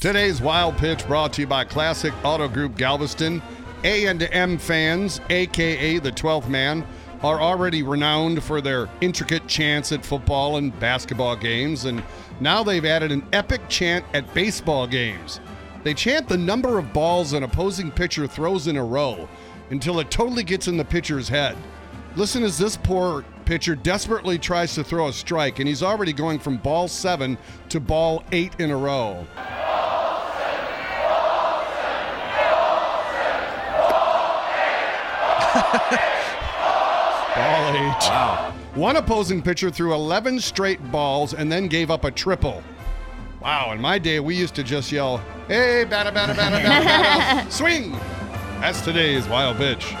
Today's Wild Pitch brought to you by Classic Auto Group Galveston. A&M fans, aka the 12th man, are already renowned for their intricate chants at football and basketball games, and now they've added an epic chant at baseball games. They chant the number of balls an opposing pitcher throws in a row until it totally gets in the pitcher's head. Listen as this poor pitcher desperately tries to throw a strike, and he's already going from ball seven to ball eight in a row. Ball eight. Wow. One opposing pitcher threw 11 straight balls and then gave up a triple. Wow, in my day, we used to just yell, hey, batter, batter, batter, batter, batter, swing. That's today's wild pitch.